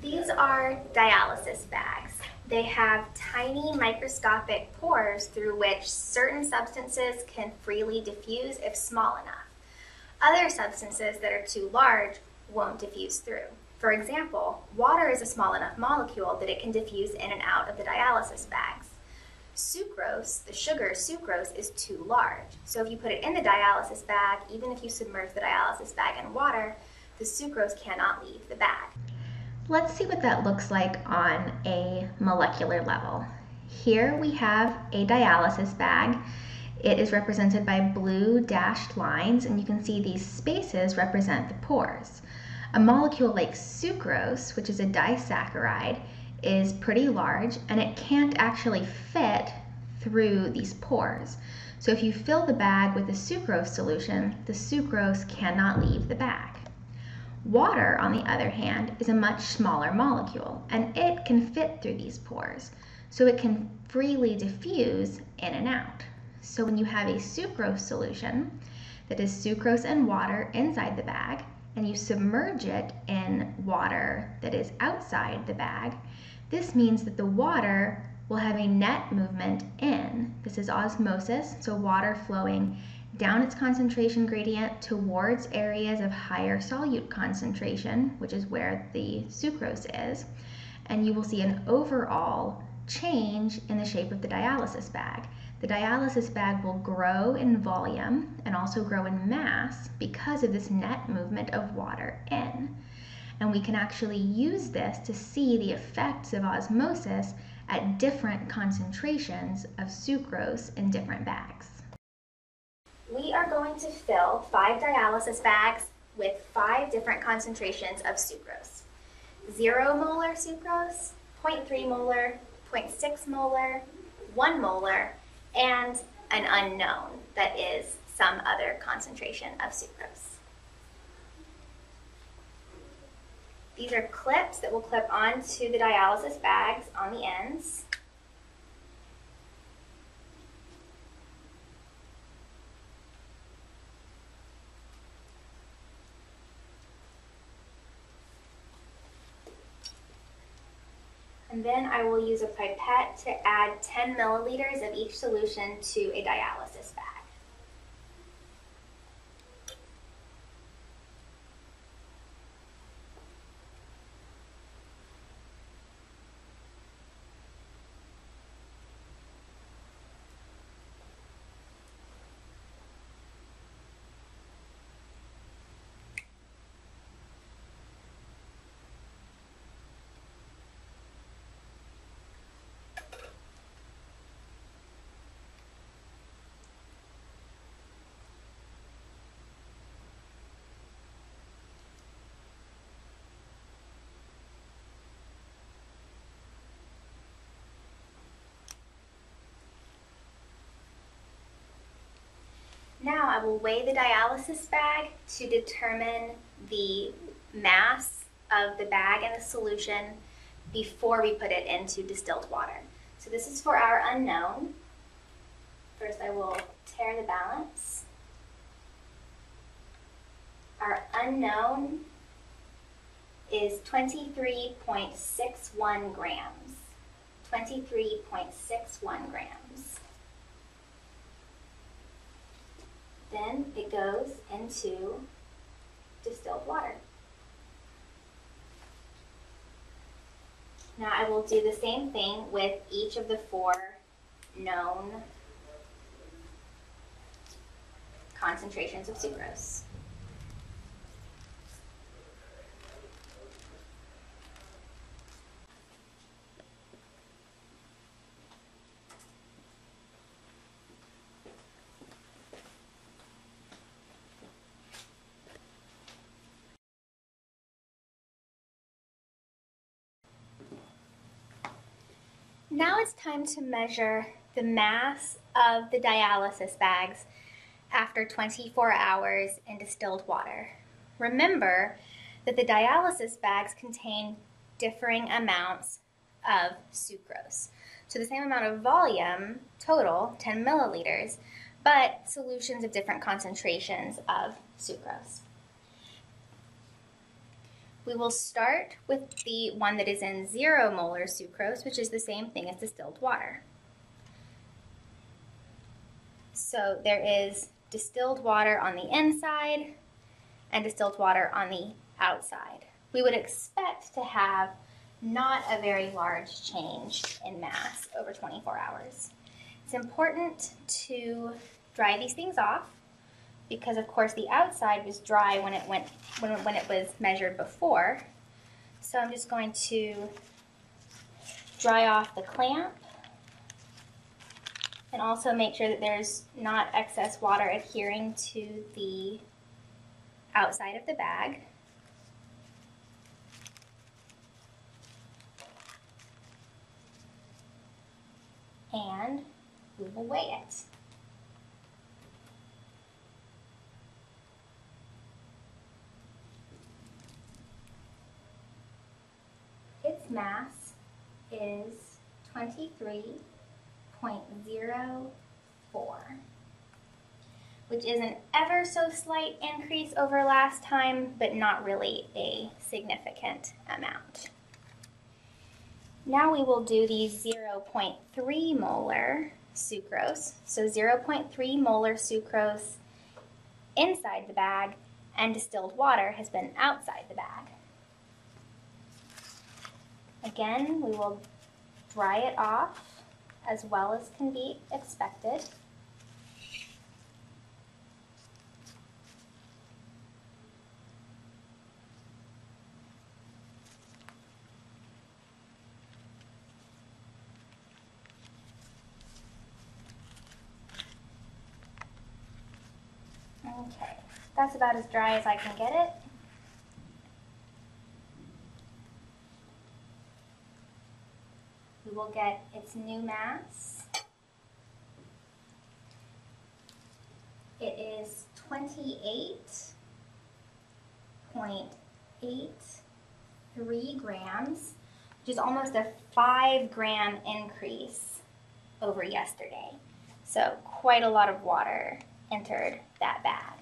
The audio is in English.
These are dialysis bags. They have tiny microscopic pores through which certain substances can freely diffuse if small enough. Other substances that are too large won't diffuse through. For example, water is a small enough molecule that it can diffuse in and out of the dialysis bags. Sucrose, the sugar sucrose, is too large. So if you put it in the dialysis bag, even if you submerge the dialysis bag in water, the sucrose cannot leave the bag. Let's see what that looks like on a molecular level. Here we have a dialysis bag. It is represented by blue dashed lines, and you can see these spaces represent the pores. A molecule like sucrose, which is a disaccharide, is pretty large and it can't actually fit through these pores. So if you fill the bag with a sucrose solution, the sucrose cannot leave the bag. Water, on the other hand, is a much smaller molecule and it can fit through these pores, so it can freely diffuse in and out. So when you have a sucrose solution that is sucrose and water inside the bag, and you submerge it in water that is outside the bag, this means that the water will have a net movement in. This is osmosis, so water flowing down its concentration gradient towards areas of higher solute concentration, which is where the sucrose is, and you will see an overall change in the shape of the dialysis bag. The dialysis bag will grow in volume and also grow in mass because of this net movement of water in. And we can actually use this to see the effects of osmosis at different concentrations of sucrose in different bags. We are going to fill five dialysis bags with five different concentrations of sucrose. Zero molar sucrose, 0.3 molar, 0.6 molar, 1 molar, and an unknown that is some other concentration of sucrose. These are clips that will clip onto the dialysis bags on the ends. And then I will use a pipette to add 10 milliliters of each solution to a dialysis bag. Now I will weigh the dialysis bag to determine the mass of the bag and the solution before we put it into distilled water. So this is for our unknown. First I will tare the balance. Our unknown is 23.61 grams. 23.61 grams. Then it goes into distilled water. Now I will do the same thing with each of the four known concentrations of sucrose. Now it's time to measure the mass of the dialysis bags after 24 hours in distilled water. Remember that the dialysis bags contain differing amounts of sucrose. So the same amount of volume, total, 10 milliliters, but solutions of different concentrations of sucrose. We will start with the one that is in zero molar sucrose, which is the same thing as distilled water. So there is distilled water on the inside and distilled water on the outside. We would expect to have not a very large change in mass over 24 hours. It's important to dry these things off because of course the outside was dry when it went when, when it was measured before. So I'm just going to dry off the clamp and also make sure that there's not excess water adhering to the outside of the bag. And we will weigh it. Mass is 23.04, which is an ever so slight increase over last time, but not really a significant amount. Now we will do the 0.3 molar sucrose. So 0.3 molar sucrose inside the bag and distilled water has been outside the bag. Again, we will dry it off as well as can be expected. Okay, that's about as dry as I can get it. Will get its new mass. It is 28.83 grams, which is almost a 5 gram increase over yesterday. So, quite a lot of water entered that bag.